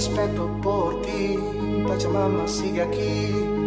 Respeto por ti, Pachamama sigue aquí.